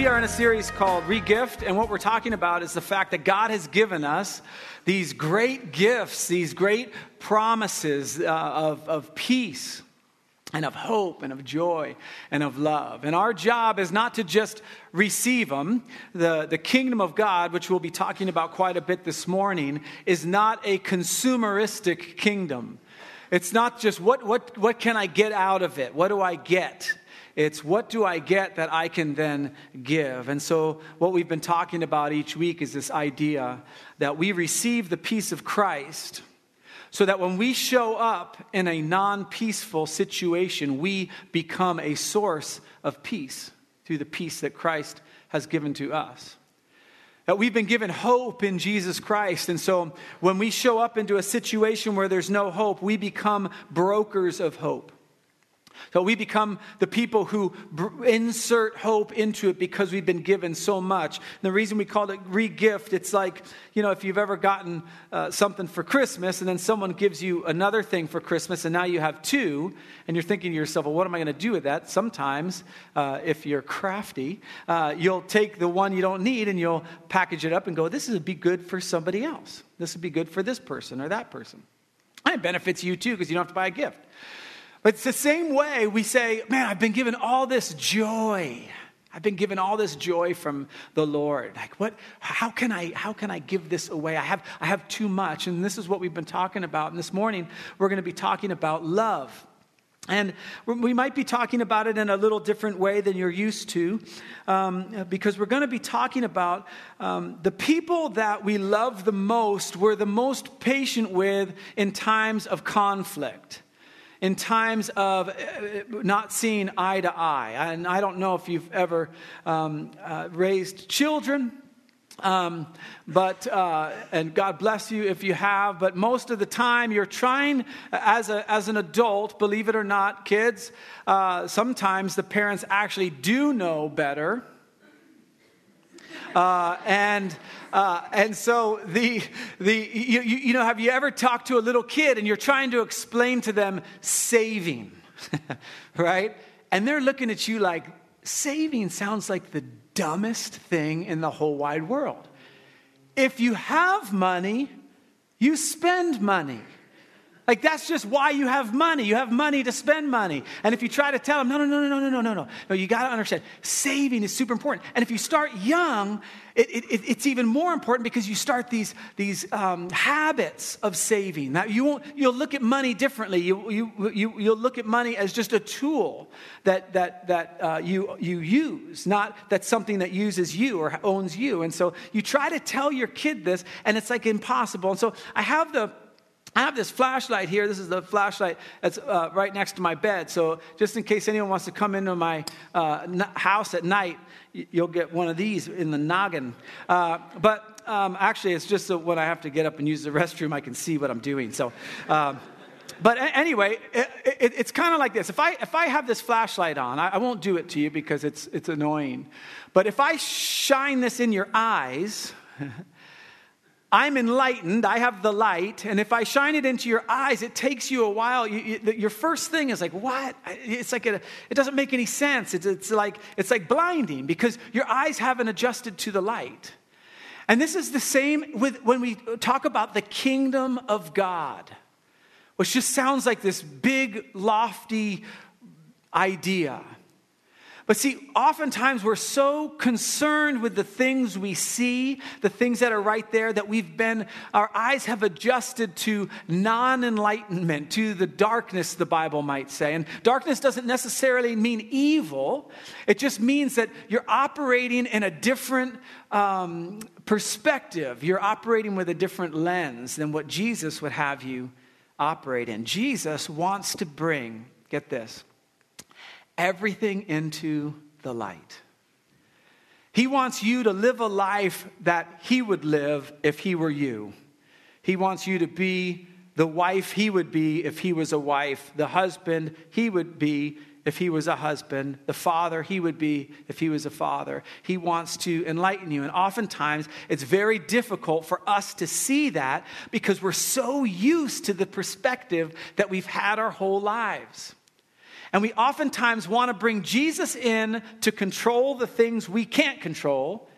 We are in a series called Regift, and what we're talking about is the fact that God has given us these great gifts, these great promises uh, of, of peace and of hope and of joy and of love. And our job is not to just receive them. The, the kingdom of God, which we'll be talking about quite a bit this morning, is not a consumeristic kingdom. It's not just what, what, what can I get out of it? What do I get? It's what do I get that I can then give? And so, what we've been talking about each week is this idea that we receive the peace of Christ so that when we show up in a non peaceful situation, we become a source of peace through the peace that Christ has given to us. That we've been given hope in Jesus Christ. And so when we show up into a situation where there's no hope, we become brokers of hope. So we become the people who insert hope into it because we've been given so much. And the reason we call it re-gift, it's like, you know, if you've ever gotten uh, something for Christmas and then someone gives you another thing for Christmas and now you have two, and you're thinking to yourself, well, what am I going to do with that? Sometimes, uh, if you're crafty, uh, you'll take the one you don't need and you'll package it up and go, this would be good for somebody else. This would be good for this person or that person. And it benefits you too because you don't have to buy a gift. But it's the same way we say, man, I've been given all this joy. I've been given all this joy from the Lord. Like what how can I how can I give this away? I have I have too much. And this is what we've been talking about. And this morning we're going to be talking about love. And we might be talking about it in a little different way than you're used to, um, because we're going to be talking about um, the people that we love the most, we're the most patient with in times of conflict in times of uh, not seeing eye to eye. And I don't know if you've ever um, uh, raised children. Um, but uh, and God bless you if you have. But most of the time, you're trying as a as an adult. Believe it or not, kids. Uh, sometimes the parents actually do know better, uh, and uh, and so the, the you, you know, have you ever talked to a little kid and you're trying to explain to them saving, right? And they're looking at you like, saving sounds like the dumbest thing in the whole wide world. If you have money, you spend money. Like that's just why you have money. You have money to spend money. And if you try to tell them, no, no, no, no, no, no, no, no, no, you got to understand, saving is super important. And if you start young, it, it, it's even more important because you start these, these um, habits of saving. Now you won't, you'll look at money differently. You, you, you, you'll look at money as just a tool that, that, that uh, you, you use, not that something that uses you or owns you. And so you try to tell your kid this, and it's like impossible. And so I have the I have this flashlight here. This is the flashlight that's uh, right next to my bed. So, just in case anyone wants to come into my uh, house at night, you'll get one of these in the noggin. Uh, but um, actually, it's just so when I have to get up and use the restroom, I can see what I'm doing. So, um, but anyway, it, it, it's kind of like this. If I, if I have this flashlight on, I, I won't do it to you because it's, it's annoying. But if I shine this in your eyes, I'm enlightened, I have the light, and if I shine it into your eyes, it takes you a while. You, you, your first thing is like, what? It's like, a, it doesn't make any sense. It's, it's, like, it's like blinding because your eyes haven't adjusted to the light. And this is the same with when we talk about the kingdom of God, which just sounds like this big, lofty idea. But see, oftentimes we're so concerned with the things we see, the things that are right there, that we've been, our eyes have adjusted to non enlightenment, to the darkness, the Bible might say. And darkness doesn't necessarily mean evil, it just means that you're operating in a different um, perspective. You're operating with a different lens than what Jesus would have you operate in. Jesus wants to bring, get this everything into the light. He wants you to live a life that He would live if He were you. He wants you to be the wife He would be if He was a wife, the husband He would be if He was a husband, the father He would be if He was a father. He wants to enlighten you. And oftentimes, it's very difficult for us to see that because we're so used to the perspective that we've had our whole lives. And we oftentimes want to bring Jesus in to control the things we can't control.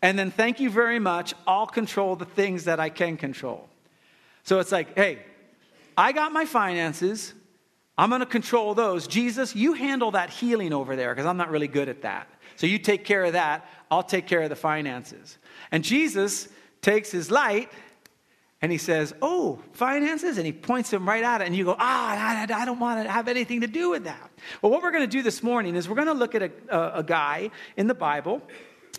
And then, thank you very much, I'll control the things that I can control. So it's like, hey, I got my finances. I'm going to control those. Jesus, you handle that healing over there because I'm not really good at that. So you take care of that. I'll take care of the finances. And Jesus takes his light and he says, Oh, finances? And he points them right at it. And you go, Ah, I, don't want to have anything to do with that. Well, what we're going to do this morning is we're going to look at a, a, a guy in the Bible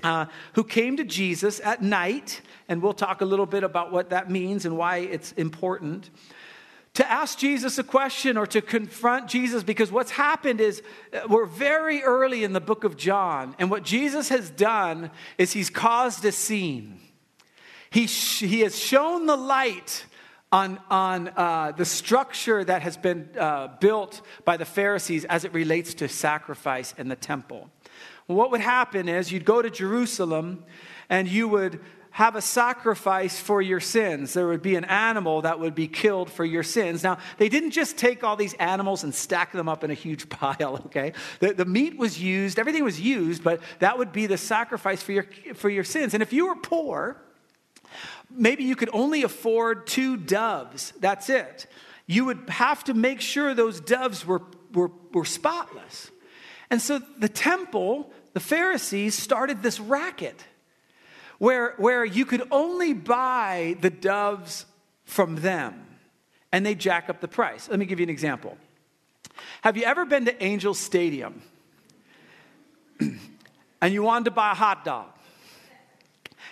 uh, who came to Jesus at night. And we'll talk a little bit about what that means and why it's important to ask Jesus a question or to confront Jesus because what's happened is uh, we're very early in the book of John, and what Jesus has done is he's caused a scene. He, sh- he has shown the light on, on uh, the structure that has been uh, built by the Pharisees as it relates to sacrifice in the temple. What would happen is you'd go to Jerusalem and you would have a sacrifice for your sins. There would be an animal that would be killed for your sins. Now, they didn't just take all these animals and stack them up in a huge pile, okay? The, the meat was used, everything was used, but that would be the sacrifice for your, for your sins. And if you were poor, maybe you could only afford two doves. That's it. You would have to make sure those doves were, were, were spotless. And so the temple, the Pharisees, started this racket where, where you could only buy the doves from them and they jack up the price. Let me give you an example. Have you ever been to Angel Stadium and you wanted to buy a hot dog?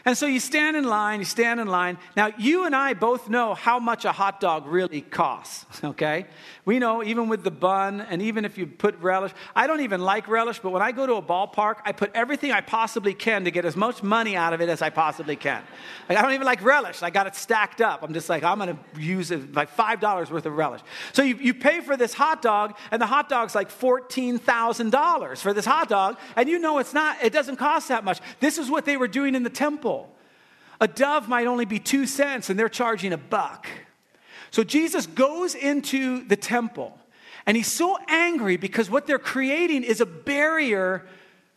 And so you stand in line, you stand in line. Now, you and I both know how much a hot dog really costs, okay? We know even with the bun, and even if you put relish, I don't even like relish, but when I go to a ballpark, I put everything I possibly can to get as much money out of it as I possibly can. Like, I don't even like relish. I got it stacked up. I'm just like, I'm gonna use it, like $5 worth of relish. So you, you pay for this hot dog, and the hot dog's like $14,000 for this hot dog, and you know it's not, it doesn't cost that much. This is what they were doing in the temple. A dove might only be two cents, and they're charging a buck. So Jesus goes into the temple, and he's so angry because what they're creating is a barrier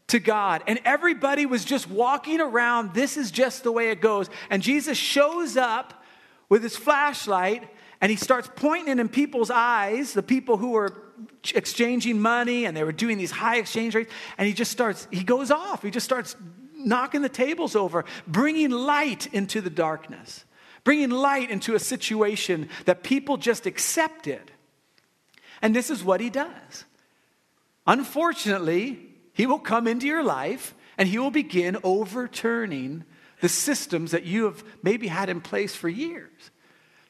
to God. And everybody was just walking around, this is just the way it goes. And Jesus shows up with his flashlight and he starts pointing in people's eyes, the people who were exchanging money and they were doing these high exchange rates. And he just starts, he goes off. He just starts knocking the tables over, bringing light into the darkness, bringing light into a situation that people just accepted. And this is what he does. Unfortunately, he will come into your life and he will begin overturning the systems that you have maybe had in place for years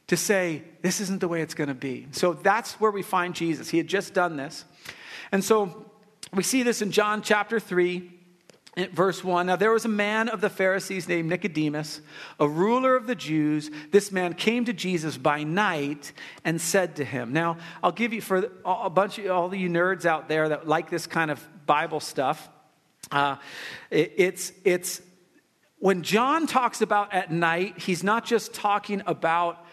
to say, this isn't the way it's going to be. So that's where we find Jesus. He had just done this. And so we see this in John chapter 3 verse 1 Now there was a man of the Pharisees named Nicodemus, a ruler of the Jews. This man came to Jesus by night and said to him, Now, I'll give you for a bunch of all you nerds out there that like this kind of Bible stuff, uh, it, it's, it's when John talks about at night, he's not just talking about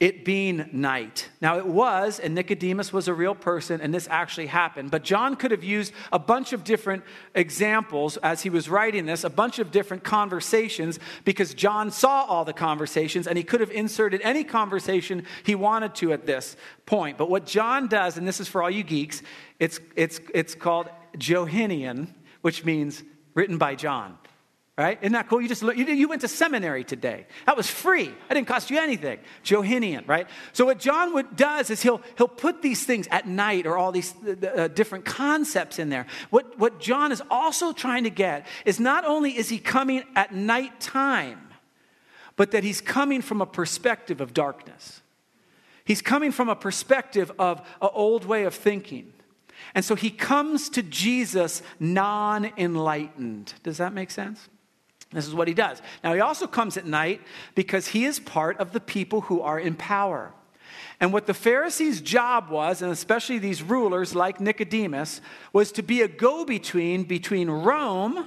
it being night. Now, it was, and Nicodemus was a real person, and this actually happened. But John could have used a bunch of different examples as he was writing this, a bunch of different conversations, because John saw all the conversations, and he could have inserted any conversation he wanted to at this point. But what John does, and this is for all you geeks, it's, it's, it's called Johannine, which means written by John right? Isn't that cool? You just you, went to seminary today. That was free. That didn't cost you anything. Johannine, right? So what John would, does is he'll he'll put these things at night or all these uh, different concepts in there. What what John is also trying to get is not only is he coming at night time, but that he's coming from a perspective of darkness. He's coming from a perspective of an old way of thinking. And so he comes to Jesus non enlightened. Does that make sense? This is what he does. Now, he also comes at night because he is part of the people who are in power. And what the Pharisees' job was, and especially these rulers like Nicodemus, was to be a go between between Rome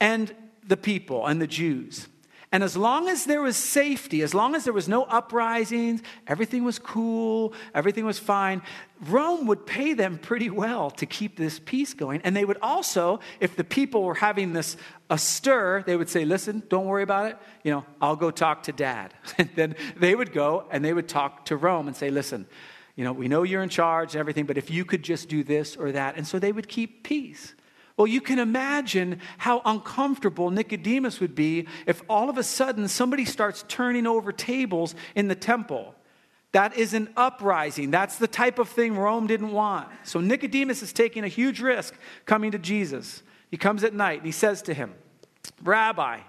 and the people and the Jews. And as long as there was safety, as long as there was no uprisings, everything was cool, everything was fine, Rome would pay them pretty well to keep this peace going. And they would also, if the people were having this a stir, they would say, Listen, don't worry about it. You know, I'll go talk to dad. and then they would go and they would talk to Rome and say, Listen, you know, we know you're in charge and everything, but if you could just do this or that. And so they would keep peace. Well, you can imagine how uncomfortable Nicodemus would be if all of a sudden somebody starts turning over tables in the temple. That is an uprising. That's the type of thing Rome didn't want. So Nicodemus is taking a huge risk coming to Jesus. He comes at night and he says to him, Rabbi,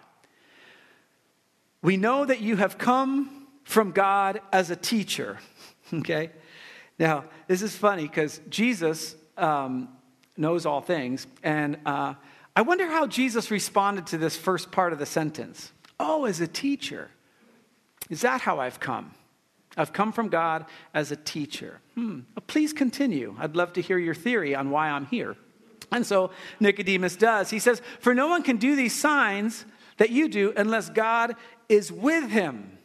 we know that you have come from God as a teacher. okay? Now, this is funny because Jesus um, knows all things. And uh, I wonder how Jesus responded to this first part of the sentence. Oh, as a teacher. Is that how I've come? I've come from God as a teacher. Hmm. Please continue. I'd love to hear your theory on why I'm here. And so Nicodemus does. He says, For no one can do these signs that you do unless God is with him.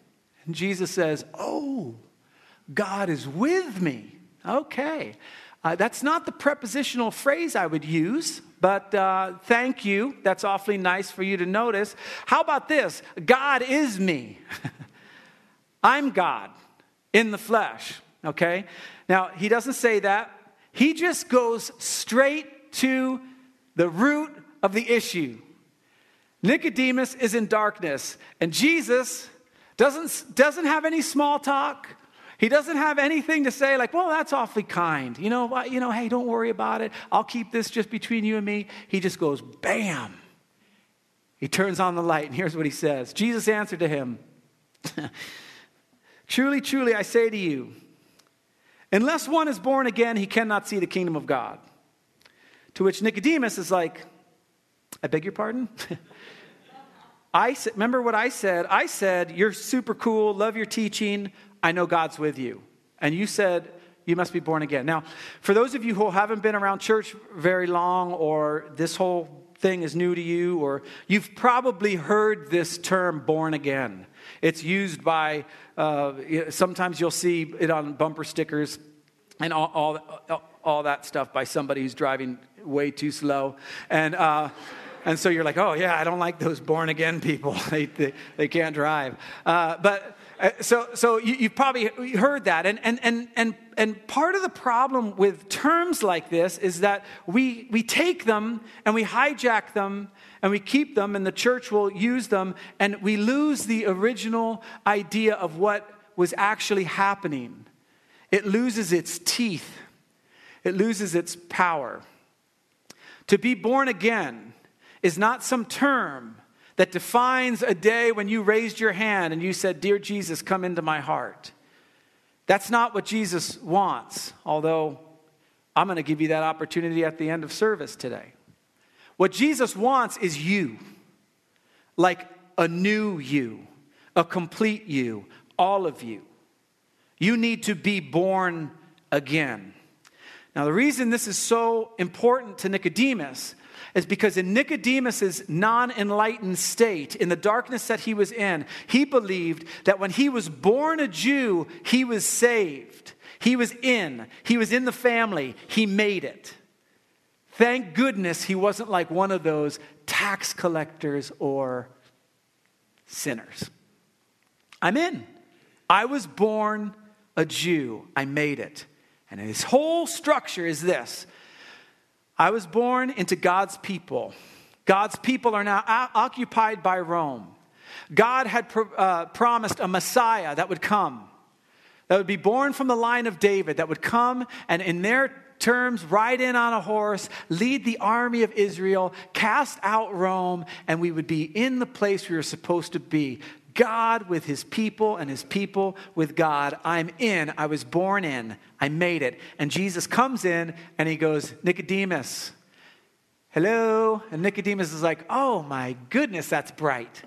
And Jesus says, Oh, God is with me. Okay. Uh, that's not the prepositional phrase I would use, but uh, thank you. That's awfully nice for you to notice. How about this? God is me. I'm God in the flesh, okay? Now, he doesn't say that. He just goes straight to the root of the issue. Nicodemus is in darkness, and Jesus doesn't, doesn't have any small talk. He doesn't have anything to say like, well, that's awfully kind. You know, you know, hey, don't worry about it. I'll keep this just between you and me. He just goes, bam. He turns on the light, and here's what he says Jesus answered to him Truly, truly, I say to you, unless one is born again, he cannot see the kingdom of God. To which Nicodemus is like, I beg your pardon? I remember what I said? I said, You're super cool, love your teaching. I know God's with you. And you said, you must be born again. Now, for those of you who haven't been around church very long, or this whole thing is new to you, or you've probably heard this term born again. It's used by, uh, sometimes you'll see it on bumper stickers and all, all, all, that stuff by somebody who's driving way too slow. And, uh, and so you're like, oh, yeah, I don't like those born again people. they, they, they can't drive. Uh, but Uh, so, so you, have probably heard that. And, and, and, and, and part of the problem with terms like this is that we, we take them and we hijack them and we keep them, and the church will use them, and we lose the original idea of what was actually happening. It loses its teeth, it loses its power. To be born again is not some term that defines a day when you raised your hand and you said, Dear Jesus, come into my heart. That's not what Jesus wants, although I'm going to give you that opportunity at the end of service today. What Jesus wants is you, like a new you, a complete you, all of you. You need to be born again. Now, the reason this is so important to Nicodemus is because in Nicodemus's non enlightened state, in the darkness that he was in, he believed that when he was born a Jew, he was saved. He was in, he was in the family, he made it. Thank goodness he wasn't like one of those tax collectors or sinners. I'm in. I was born a Jew, I made it. And his whole structure is this I was born into God's people. God's people are now occupied by Rome. God had pro- uh, promised a Messiah that would come, that would be born from the line of David, that would come and, in their terms, ride in on a horse, lead the army of Israel, cast out Rome, and we would be in the place we were supposed to be. God with his people and his people with God. I'm in. I was born in. I made it. And Jesus comes in and he goes, Nicodemus, hello. And Nicodemus is like, oh my goodness, that's bright.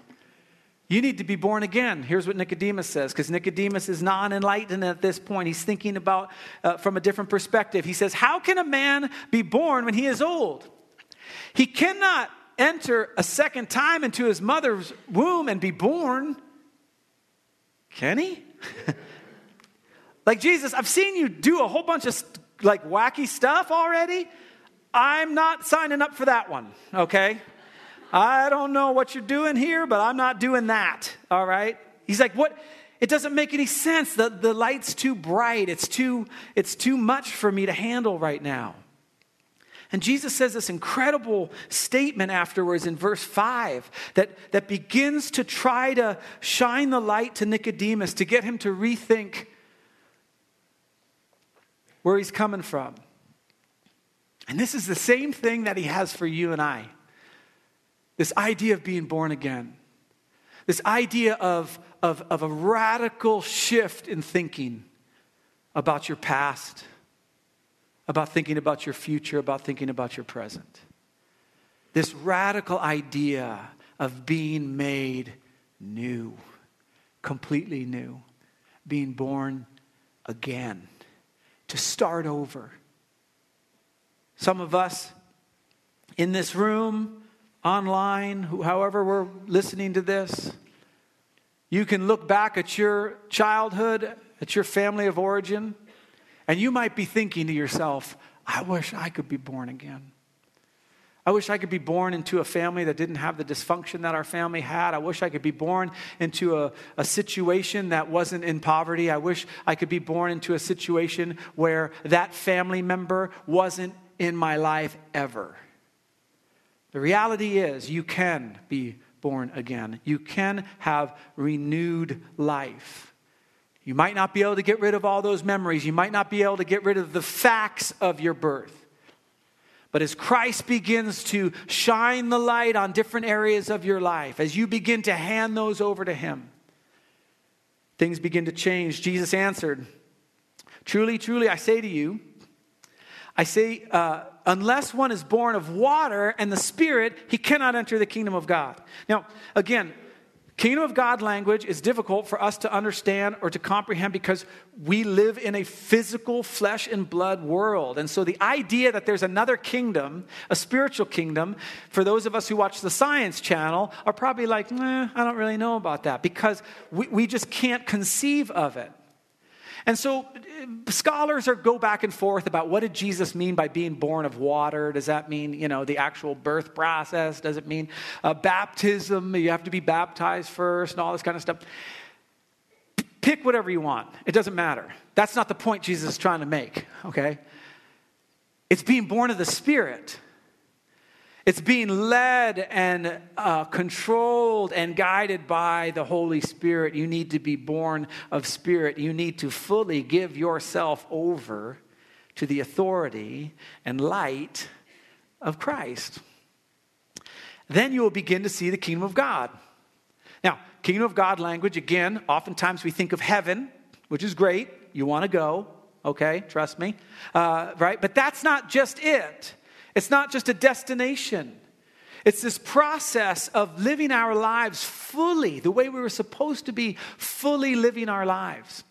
You need to be born again. Here's what Nicodemus says, because Nicodemus is non enlightened at this point. He's thinking about uh, from a different perspective. He says, How can a man be born when he is old? He cannot enter a second time into his mother's womb and be born. Can he? like Jesus, I've seen you do a whole bunch of like wacky stuff already. I'm not signing up for that one, okay? I don't know what you're doing here, but I'm not doing that, all right? He's like, what? It doesn't make any sense. The, the light's too bright. It's too, it's too much for me to handle right now. And Jesus says this incredible statement afterwards in verse 5 that, that begins to try to shine the light to Nicodemus to get him to rethink where he's coming from. And this is the same thing that he has for you and I this idea of being born again, this idea of, of, of a radical shift in thinking about your past, about thinking about your future, about thinking about your present. This radical idea of being made new, completely new, being born again, to start over. Some of us in this room, online, however we're listening to this, you can look back at your childhood, at your family of origin, and you might be thinking to yourself, I wish I could be born again. I wish I could be born into a family that didn't have the dysfunction that our family had. I wish I could be born into a, a situation that wasn't in poverty. I wish I could be born into a situation where that family member wasn't in my life ever. The reality is, you can be born again. You can have renewed life. You might not be able to get rid of all those memories. You might not be able to get rid of the facts of your birth. But as Christ begins to shine the light on different areas of your life, as you begin to hand those over to Him, things begin to change. Jesus answered, Truly, truly, I say to you, I say, uh, unless one is born of water and the Spirit, he cannot enter the kingdom of God. Now, again, kingdom of God language is difficult for us to understand or to comprehend because we live in a physical flesh and blood world. And so the idea that there's another kingdom, a spiritual kingdom, for those of us who watch the science channel are probably like, I don't really know about that because we, we just can't conceive of it. And so uh, scholars are go back and forth about what did Jesus mean by being born of water? Does that mean, you know, the actual birth process? Does it mean uh, baptism? You have to be baptized first and all this kind of stuff. Pick whatever you want. It doesn't matter. That's not the point Jesus is trying to make, okay? It's being born of the Spirit. It's being led and uh, controlled and guided by the Holy Spirit. You need to be born of Spirit. You need to fully give yourself over to the authority and light of Christ. Then you will begin to see the kingdom of God. Now, kingdom of God language, again, oftentimes we think of heaven, which is great. You want to go, okay? Trust me. Uh, right? But that's not just it. It's not just a destination. It's this process of living our lives fully, the way we were supposed to be fully living our lives.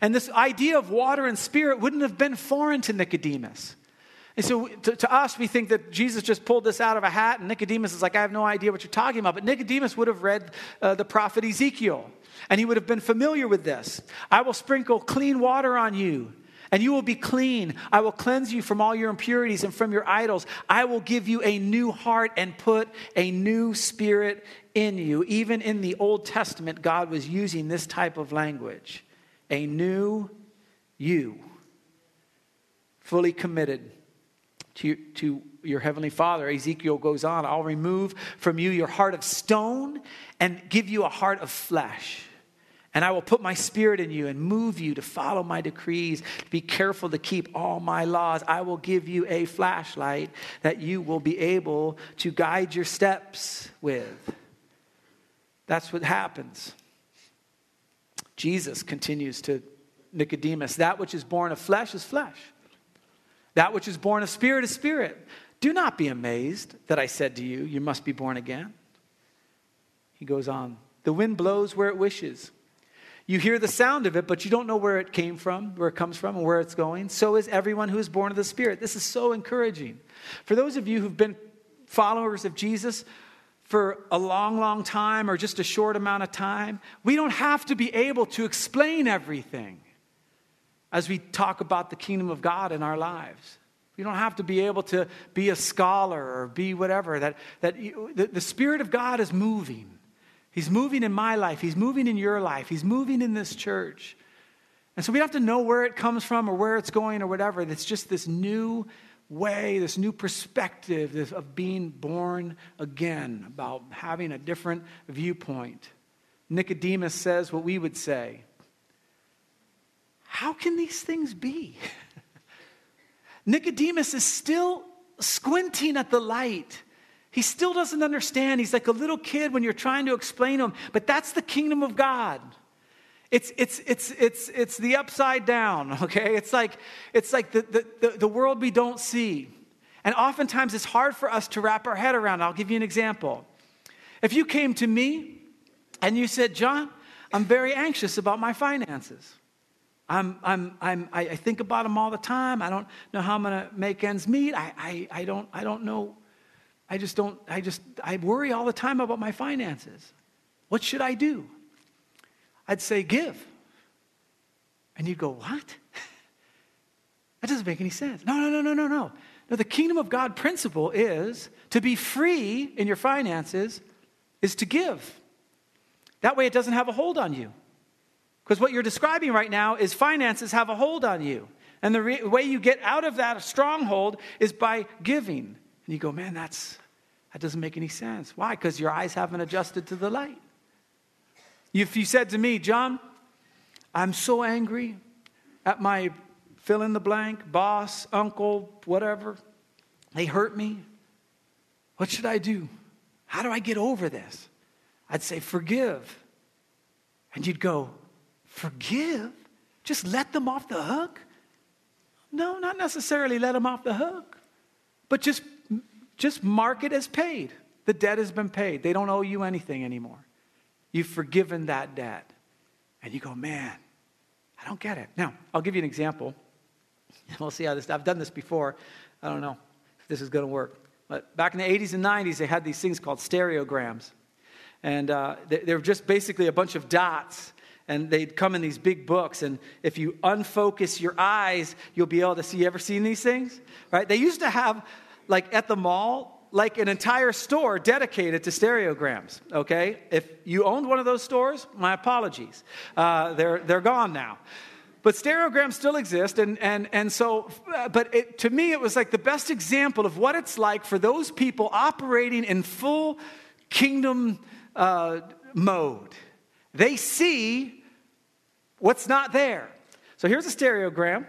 And this idea of water and spirit wouldn't have been foreign to Nicodemus. And so to, to, us, we think that Jesus just pulled this out of a hat, and Nicodemus is like, I have no idea what you're talking about. But Nicodemus would have read uh, the prophet Ezekiel, and he would have been familiar with this. I will sprinkle clean water on you and you will be clean. I will cleanse you from all your impurities and from your idols. I will give you a new heart and put a new spirit in you. Even in the Old Testament, God was using this type of language a new you, fully committed to, to your heavenly Father. Ezekiel goes on I'll remove from you your heart of stone and give you a heart of flesh. And I will put my spirit in you and move you to follow my decrees, to be careful to keep all my laws. I will give you a flashlight that you will be able to guide your steps with. That's what happens. Jesus continues to Nicodemus that which is born of flesh is flesh, that which is born of spirit is spirit. Do not be amazed that I said to you, You must be born again. He goes on, The wind blows where it wishes you hear the sound of it, but you don't know where it came from, where it comes from, and where it's going. So is everyone who is born of the Spirit. This is so encouraging. For those of you who've been followers of Jesus for a long, long time or just a short amount of time. We don't have to be able to explain everything as we talk about the kingdom of God in our lives. You don't have to be able to be a scholar or be whatever. That, that the, the Spirit of God is moving. He's moving in my life. He's moving in your life. He's moving in this church. And so we don't have to know where it comes from or where it's going or whatever. It's just this new way, this new perspective of being born again, about having a different viewpoint. Nicodemus says what we would say How can these things be? Nicodemus is still squinting at the light. He still doesn't understand. He's like a little kid when you're trying to explain to him, but that's the kingdom of God. It's, it's, it's, it's, it's the upside down, okay? It's like, it's like the, the, the, world we don't see. And oftentimes it's hard for us to wrap our head around. I'll give you an example. If you came to me and you said, John, I'm very anxious about my finances. I'm, I'm, I'm, I think about them all the time. I don't know how I'm going to make ends meet. I, I, I, don't, I don't know. I just don't, I just, I worry all the time about my finances. What should I do? I'd say, give. And you'd go, what? that doesn't make any sense. No, no, no, no, no, no. No, the kingdom of God principle is to be free in your finances is to give. That way it doesn't have a hold on you. Because what you're describing right now is finances have a hold on you. And the re- way you get out of that stronghold is by giving. And you go, man, that's, that doesn't make any sense. Why? Because your eyes haven't adjusted to the light. If you said to me, John, I'm so angry at my fill in the blank, boss, uncle, whatever, they hurt me. What should I do? How do I get over this? I'd say, forgive. And you'd go, forgive? Just let them off the hook? No, not necessarily let them off the hook, but just, just mark it as paid. The debt has been paid. They don't owe you anything anymore. You've forgiven that debt. And you go, man, I don't get it. Now, I'll give you an example. We'll see how this, I've done this before. I don't know if this is going to work. But back in the 80s and 90s, they had these things called stereograms. And uh, they, they were just basically a bunch of dots and they'd come in these big books and if you unfocus your eyes you'll be able to see you ever seen these things right they used to have like at the mall like an entire store dedicated to stereograms, okay? If you owned one of those stores, my apologies. Uh, they're, they're gone now. But stereograms still exist, and, and, and so, uh, but it, to me, it was like the best example of what it's like for those people operating in full kingdom uh, mode. They see what's not there. So here's a stereogram,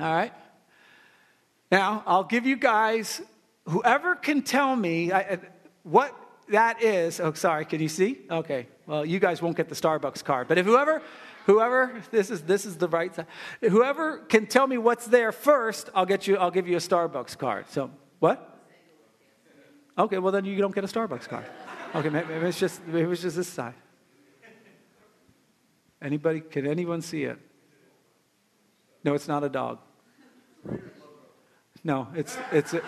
all right? Now, I'll give you guys whoever can tell me what that is, oh, sorry, can you see? Okay, well, you guys won't get the Starbucks card, but if whoever, whoever, this is this is the right side. Whoever can tell me what's there first, I'll get you. I'll give you a Starbucks card. So what? Okay, well then you don't get a Starbucks card. Okay, maybe it's just maybe it's just this side. Anybody? Can anyone see it? No, it's not a dog. No, it's it's. A,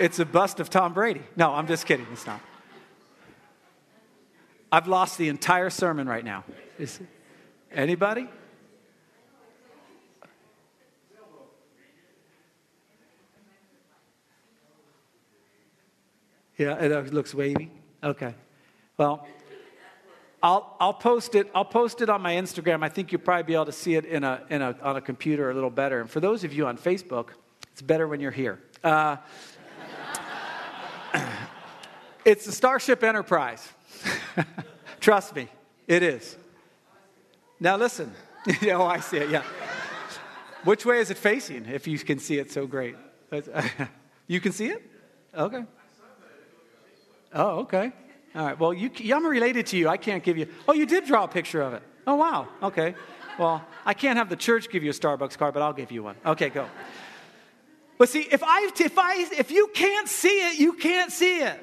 it's a bust of Tom Brady. No, I'm just kidding. It's not. I've lost the entire sermon right now. Is anybody? Yeah, it uh, looks wavy. Okay. Well, I'll, I'll post it. I'll post it on my Instagram. I think you'll probably be able to see it in a, in a, on a computer a little better. And for those of you on Facebook, it's better when you're here. Uh, it's the Starship Enterprise. Trust me, it is. Now listen. oh, I see it, yeah. Which way is it facing if you can see it so great? you can see it? Okay. Oh, okay. All right. Well, you, I'm related to you. I can't give you. Oh, you did draw a picture of it. Oh, wow. Okay. Well, I can't have the church give you a Starbucks card, but I'll give you one. Okay, go. But see, if I if I if you can't see it, you can't see it.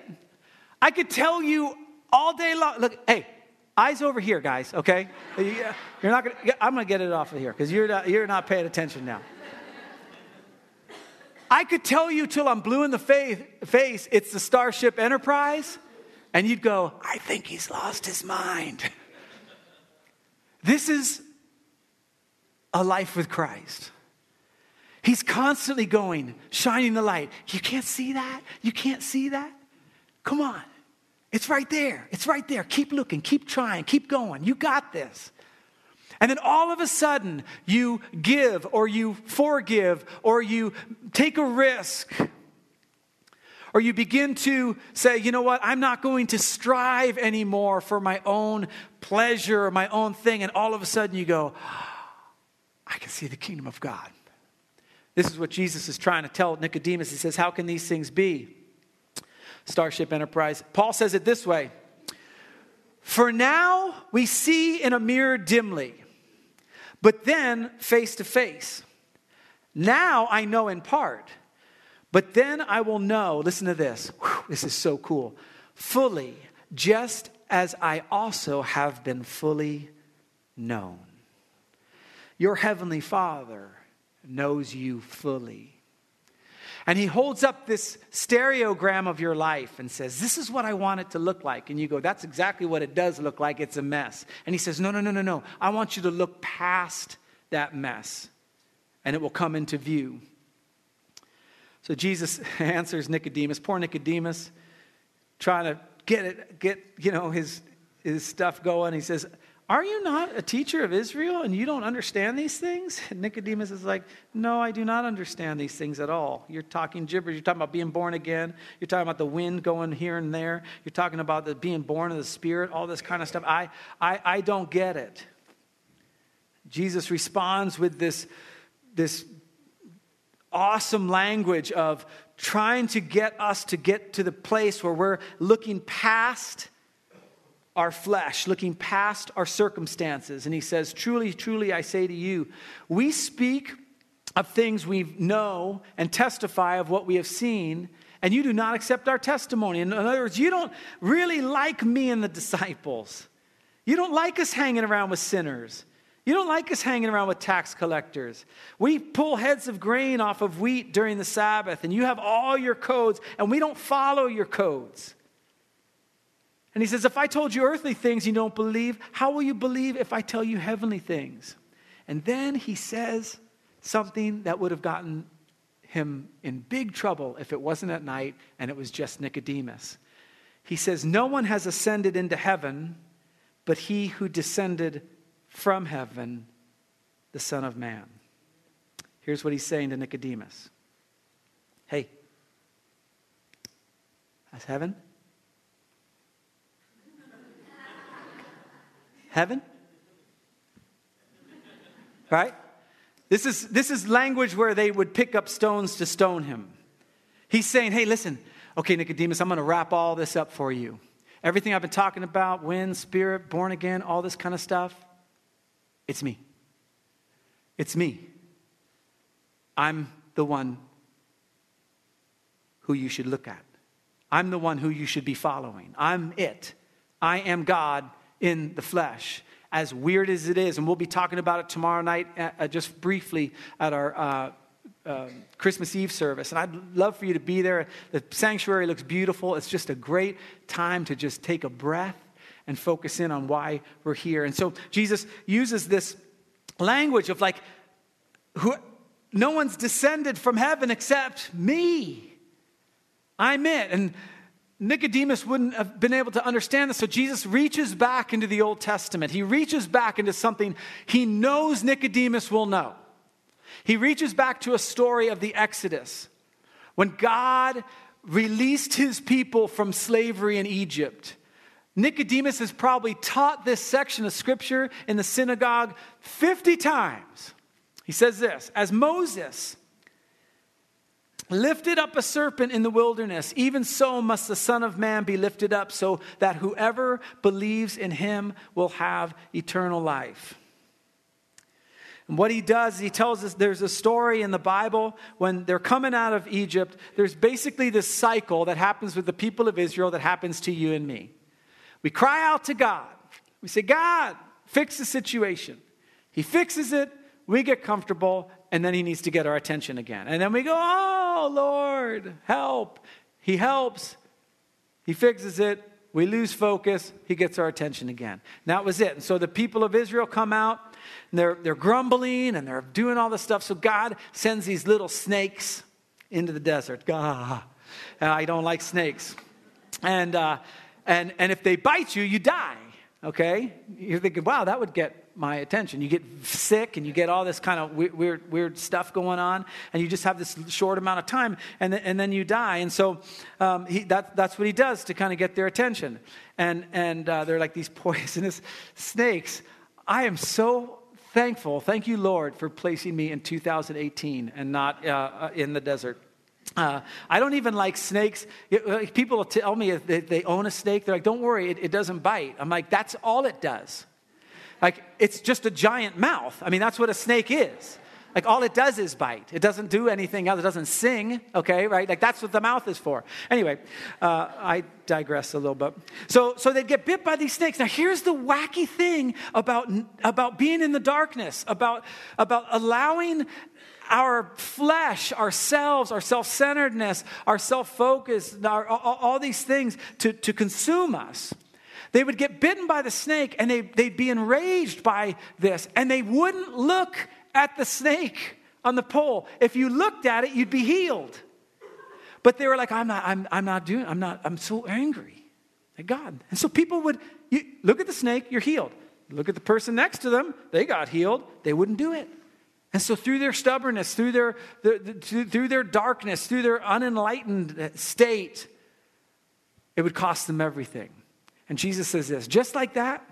I could tell you all day long. Look, hey, eyes over here, guys. Okay, you're not gonna. I'm gonna get it off of here because you're not, you're not paying attention now. I could tell you till I'm blue in the face it's the Starship Enterprise, and you'd go, I think he's lost his mind. this is a life with Christ. He's constantly going, shining the light. You can't see that? You can't see that? Come on. It's right there. It's right there. Keep looking, keep trying, keep going. You got this. And then all of a sudden, you give or you forgive or you take a risk or you begin to say, you know what, I'm not going to strive anymore for my own pleasure or my own thing. And all of a sudden, you go, I can see the kingdom of God. This is what Jesus is trying to tell Nicodemus. He says, How can these things be? Starship Enterprise. Paul says it this way For now we see in a mirror dimly, but then face to face. Now I know in part, but then I will know. Listen to this. Whew, this is so cool. Fully, just as I also have been fully known. Your heavenly Father knows you fully. And he holds up this stereogram of your life and says, This is what I want it to look like. And you go, That's exactly what it does look like. It's a mess. And he says, No, no, no, no, no. I want you to look past that mess and it will come into view. So Jesus answers Nicodemus, poor Nicodemus, trying to get it, get, you know, his, his stuff going. He says, are you not a teacher of Israel and you don't understand these things? And Nicodemus is like, No, I do not understand these things at all. You're talking gibberish. You're talking about being born again. You're talking about the wind going here and there. You're talking about the being born of the Spirit, all this kind of stuff. I, I, I don't get it. Jesus responds with this, this awesome language of trying to get us to get to the place where we're looking past our flesh, looking past our circumstances. And he says, Truly, truly, I say to you, we speak of things we know and testify of what we have seen, and you do not accept our testimony. In other words, you don't really like me and the disciples. You don't like us hanging around with sinners. You don't like us hanging around with tax collectors. We pull heads of grain off of wheat during the Sabbath, and you have all your codes, and we don't follow your codes. And he says, If I told you earthly things you don't believe, how will you believe if I tell you heavenly things? And then he says something that would have gotten him in big trouble if it wasn't at night and it was just Nicodemus. He says, No one has ascended into heaven but he who descended from heaven, the Son of Man. Here's what he's saying to Nicodemus Hey, that's heaven? Heaven? Right? This is, this is language where they would pick up stones to stone him. He's saying, hey, listen, okay, Nicodemus, I'm going to wrap all this up for you. Everything I've been talking about, wind, spirit, born again, all this kind of stuff, it's me. It's me. I'm the one who you should look at. I'm the one who you should be following. I'm it. I am God in the flesh. As weird as it is, and we'll be talking about it tomorrow night, uh, uh, just briefly at our uh, uh, Christmas Eve service. And I'd love for you to be there. The sanctuary looks beautiful. It's just a great time to just take a breath and focus in on why we're here. And so Jesus uses this language of like, who, no one's descended from heaven except me. I'm it. And Nicodemus wouldn't have been able to understand this. So Jesus reaches back into the Old Testament. He reaches back into something he knows Nicodemus will know. He reaches back to a story of the Exodus when God released his people from slavery in Egypt. Nicodemus has probably taught this section of scripture in the synagogue 50 times. He says this As Moses lifted up a serpent in the wilderness, even so must the Son of Man be lifted up, so that whoever believes in him will have eternal life. And what he does he tells us there's a story in the Bible when they're coming out of Egypt. There's basically this cycle that happens with the people of Israel that happens to you and me. We cry out to God. We say, God, fix the situation. He fixes it. We get comfortable. and then he needs to get our attention again. And then we go, Oh, Lord, help. He helps. He fixes it. We lose focus. He gets our attention again. And that was it. And so the people of Israel come out and they're, they're grumbling and they're doing all this stuff. So God sends these little snakes into the desert. God, I don't like snakes. And, uh, and, and if they bite you, you die. Okay? You're thinking, wow, that would get my attention. You get sick and you get all this kind of weird, weird, weird stuff going on, and you just have this short amount of time, and, th- and then you die. And so um, he, that, that's what he does to kind of get their attention. And, and uh, they're like these poisonous snakes. I am so thankful. Thank you, Lord, for placing me in 2018 and not uh, uh, in the desert. Uh, I don't even like snakes. People tell me they, they, own a snake, they're like, don't worry, it, it doesn't bite. I'm like, that's all it does. Like, it's just a giant mouth. I mean, that's what a snake is. Like, all it does is bite. It doesn't do anything else. It doesn't sing, okay, right? Like, that's what the mouth is for. Anyway, uh, I digress a little bit. So, so they'd get bit by these snakes. Now, here's the wacky thing about, about being in the darkness, about, about allowing our flesh, ourselves, our self centeredness, our self focus, all, all, these things to, to consume us. They would get bitten by the snake and they, they'd be enraged by this, and they wouldn't look at the snake on the pole. If you looked at it, you'd be healed. But they were like, I'm not, I'm, I'm not doing, I'm not, I'm so angry at God. And so people would you, look at the snake, you're healed. Look at the person next to them, they got healed. They wouldn't do it. And so, through their stubbornness, through their, through their darkness, through their unenlightened state, it would cost them everything. And Jesus says this just like that,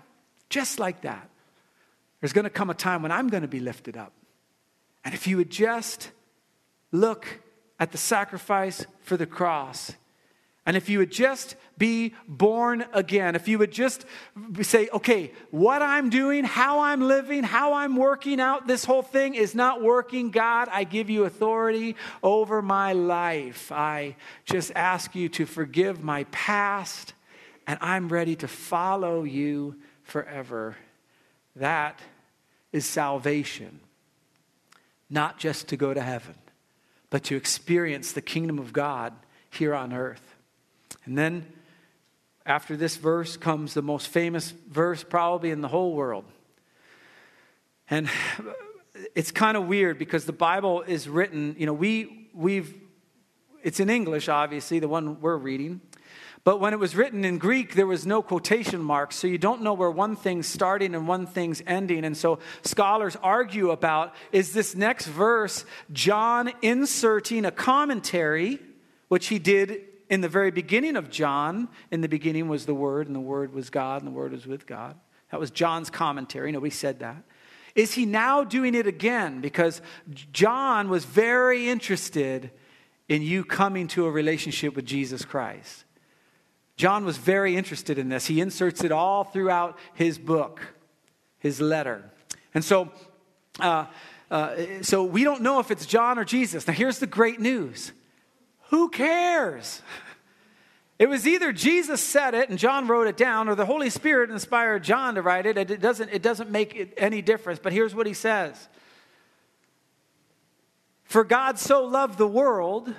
just like that, there's going to come a time when I'm going to be lifted up. And if you would just look at the sacrifice for the cross, and if you would just be born again, if you would just say, okay, what I'm doing, how I'm living, how I'm working out this whole thing is not working, God, I give you authority over my life. I just ask you to forgive my past, and I'm ready to follow you forever. That is salvation, not just to go to heaven, but to experience the kingdom of God here on earth. And then after this verse comes the most famous verse probably in the whole world. And it's kind of weird because the Bible is written, you know, we we've it's in English obviously, the one we're reading. But when it was written in Greek, there was no quotation marks, so you don't know where one thing's starting and one thing's ending. And so scholars argue about is this next verse John inserting a commentary, which he did in the very beginning of John, in the beginning was the Word, and the Word was God, and the Word was with God. That was John's commentary. Nobody said that. Is he now doing it again? Because John was very interested in you coming to a relationship with Jesus Christ. John was very interested in this. He inserts it all throughout his book, his letter. And so, uh, uh, so we don't know if it's John or Jesus. Now, here's the great news who cares? It was either Jesus said it and John wrote it down, or the Holy Spirit inspired John to write it. It doesn't, it doesn't make any difference. But here's what he says For God so loved the world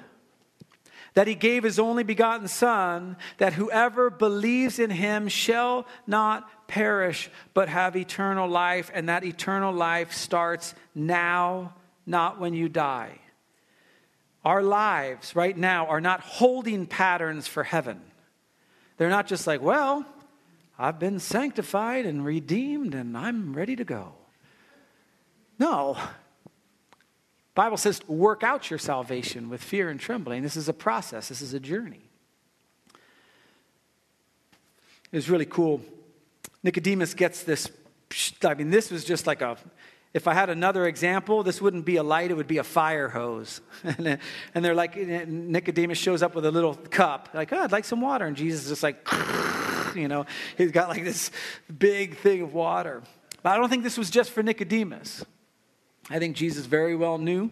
that he gave his only begotten Son, that whoever believes in him shall not perish, but have eternal life. And that eternal life starts now, not when you die. Our lives right now are not holding patterns for heaven. They're not just like, well, I've been sanctified and redeemed and I'm ready to go. No. Bible says work out your salvation with fear and trembling. This is a process. This is a journey. It was really cool. Nicodemus gets this I mean this was just like a if I had another example, this wouldn't be a light, it would be a fire hose. and they're like, Nicodemus shows up with a little cup, like, oh, I'd like some water. And Jesus is just like, you know, he's got like this big thing of water. But I don't think this was just for Nicodemus. I think Jesus very well knew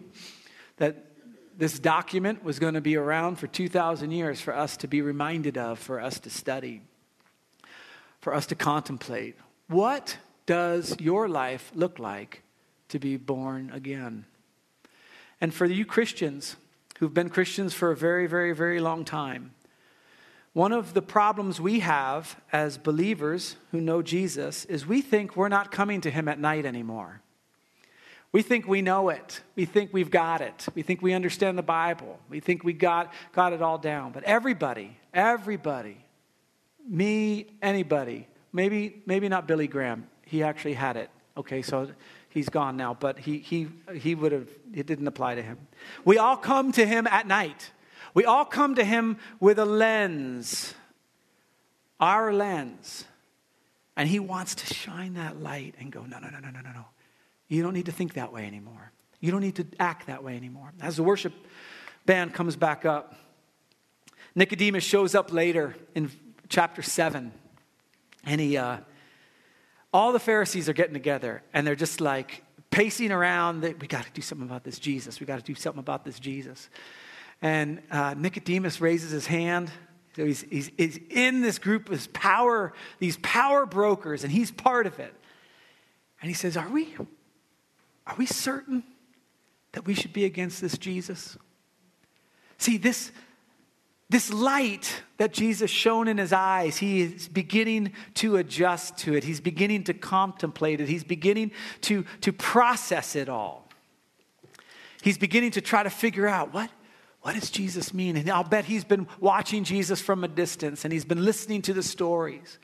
that this document was going to be around for 2,000 years for us to be reminded of, for us to study, for us to contemplate. What does your life look like to be born again? And for you Christians who've been Christians for a very, very, very long time, one of the problems we have as believers who know Jesus is we think we're not coming to him at night anymore. We think we know it. We think we've got it. We think we understand the Bible. We think we got, got it all down. But everybody, everybody, me, anybody, maybe, maybe not Billy Graham, he actually had it. Okay, so he's gone now, but he, he, he would have, it didn't apply to him. We all come to him at night. We all come to him with a lens, our lens. And he wants to shine that light and go, no, no, no, no, no, no, no. You don't need to think that way anymore. You don't need to act that way anymore. As the worship band comes back up, Nicodemus shows up later in chapter 7. And he, uh, all the Pharisees are getting together and they're just like pacing around. They, we got to do something about this Jesus. We got to do something about this Jesus. And uh, Nicodemus raises his hand. So he's, he's, he's in this group of power, these power brokers, and he's part of it. And he says, Are we, are we certain that we should be against this Jesus? See, this, this light that Jesus shone in his eyes, he is beginning to adjust to it. He's beginning to contemplate it. He's beginning to, to process it all. He's beginning to try to figure out what, what does Jesus mean? And I'll bet he's been watching Jesus from a distance and he's been listening to the stories.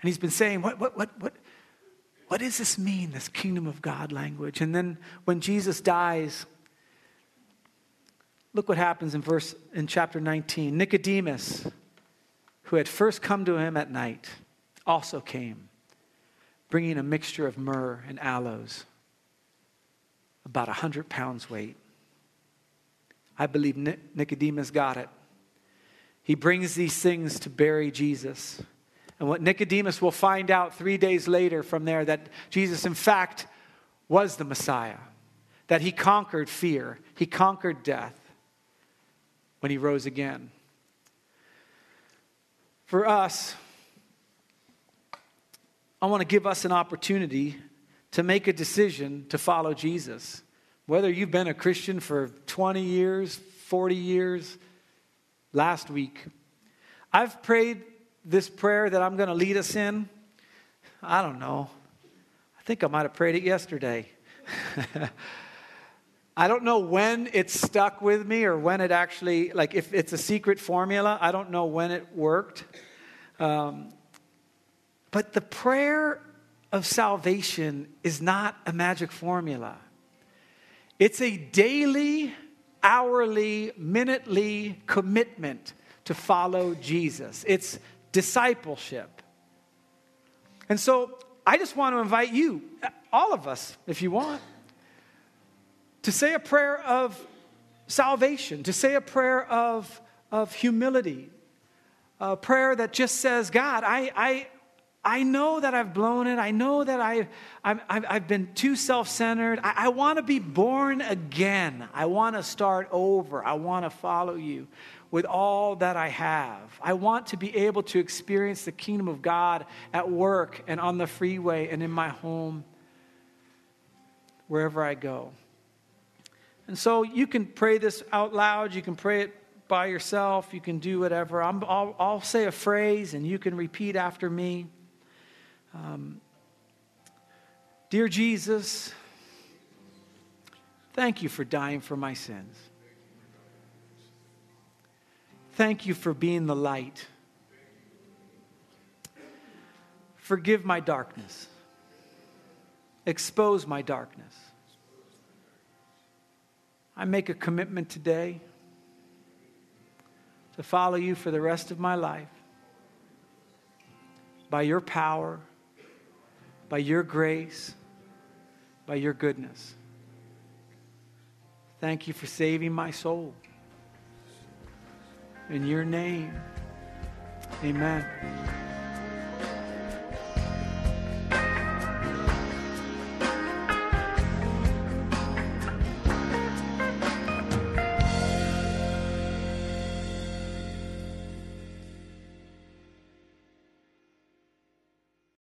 And he's been saying, what, what, what, what, what does this mean, this kingdom of God language? And then when Jesus dies, Look what happens in verse in chapter 19. Nicodemus, who had first come to him at night, also came, bringing a mixture of myrrh and aloes, about a hundred pounds weight. I believe Nicodemus got it. He brings these things to bury Jesus. And what Nicodemus will find out three days later from there that Jesus, in fact, was the Messiah, that he conquered fear, he conquered death when he rose again. For us, I want to give us an opportunity to make a decision to follow Jesus. Whether you've been a Christian for 20 years, 40 years, last week, I've prayed this prayer that I'm going to lead us in. I don't know. I think I might have prayed it yesterday. I don't know when it stuck with me or when it actually, like, if it's a secret formula, I don't know when it worked. Um, but the prayer of salvation is not a magic formula, it's a daily, hourly, minutely commitment to follow Jesus. It's discipleship. And so I just want to invite you, all of us, if you want to say a prayer of salvation, to say a prayer of, of humility, a prayer that just says, God, I, I, I know that I've blown it. I know that I've, I've been too self centered. I, I want to be born again. I want to start over. I want to follow you with all that I have. I want to be able to experience the kingdom of God at work and on the freeway and in my home, wherever I go. And so you can pray this out loud, you can pray it by yourself, you can do whatever. i will say a phrase and you can repeat after me. Um, Dear Jesus, thank you for dying for my sins. Thank you for being the light. Forgive my darkness. Expose my darkness. I make a commitment today to follow you for the rest of my life by your power, by your grace, by your goodness. Thank you for saving my soul. In your name, amen.